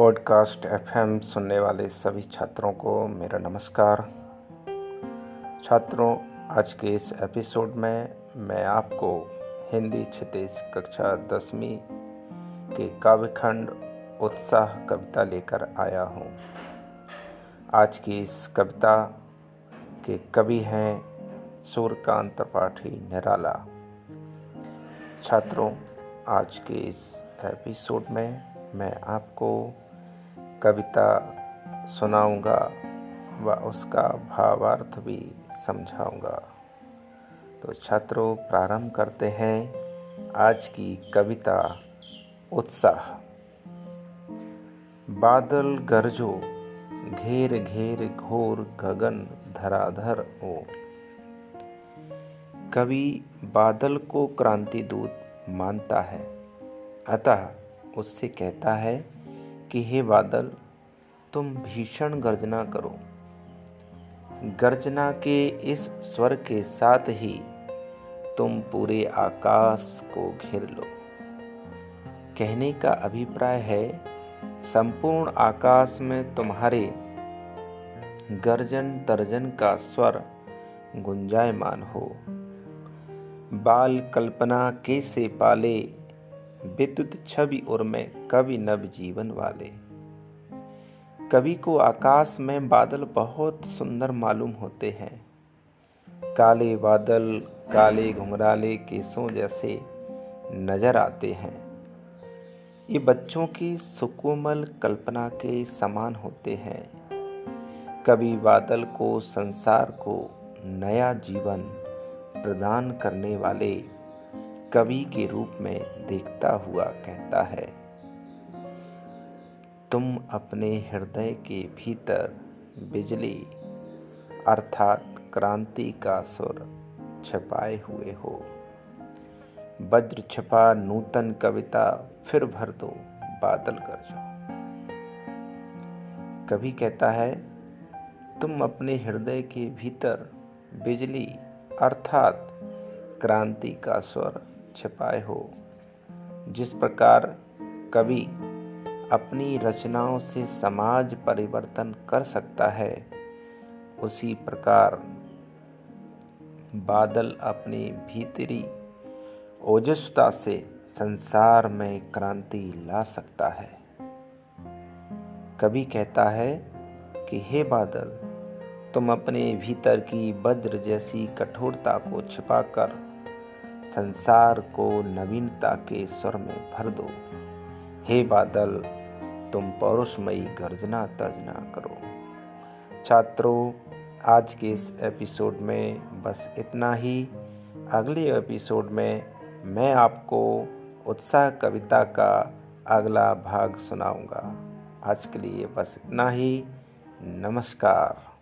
Podcast FM सुनने वाले सभी छात्रों को मेरा नमस्कार। छात्रों, आज के इस एपिसोड में मैं आपको हिंदी क्षितिज कक्षा दसवीं के काव्यखंड उत्साह कविता लेकर आया हूँ। आज की इस कविता के कवि हैं सूर्यकांत त्रिपाठी निराला। छात्रों, आज के इस एपिसोड में मैं आपको कविता सुनाऊँगा व उसका भावार्थ भी समझाऊँगा। तो छात्रों, प्रारंभ करते हैं आज की कविता उत्साह। बादल गरजो, घेर घेर घोर गगन धराधर ओ। कवि बादल को क्रांति दूत मानता है, अतः उससे कहता है कि हे बादल, तुम भीषण गर्जना करो। गर्जना के इस स्वर के साथ ही तुम पूरे आकाश को घेर लो। कहने का अभिप्राय है, संपूर्ण आकाश में तुम्हारे गर्जन तर्जन का स्वर गुंजायमान हो। बाल कल्पना के से पाले विद्युत छवि और में कवि नव जीवन वाले। कवि को आकाश में बादल बहुत सुंदर मालूम होते हैं। काले बादल, काले घुंघराले केसों जैसे नज़र आते हैं। ये बच्चों की सुकोमल कल्पना के समान होते हैं। कवि बादल को, संसार को नया जीवन प्रदान करने वाले कवि के रूप में देखता हुआ कहता है, तुम अपने हृदय के भीतर बिजली अर्थात क्रांति का सुर छपाए हुए हो। वज्र छपा नूतन कविता फिर भर दो, बादल कर जो कभी कहता है, तुम अपने हृदय के भीतर बिजली अर्थात क्रांति का स्वर छिपाए हो। जिस प्रकार कवि अपनी रचनाओं से समाज परिवर्तन कर सकता है, उसी प्रकार बादल अपनी भीतरी ओजस्वता से संसार में क्रांति ला सकता है। कभी कहता है कि, हे बादल, तुम अपने भीतर की वज्र जैसी कठोरता को छिपाकर संसार को नवीनता के स्वर में भर दो। हे बादल, तुम पौरुषमयी गर्जना तर्जना करो। छात्रों, आज के इस एपिसोड में बस इतना ही। अगले एपिसोड में मैं आपको उत्साह कविता का अगला भाग सुनाऊँगा। आज के लिए बस इतना ही। नमस्कार।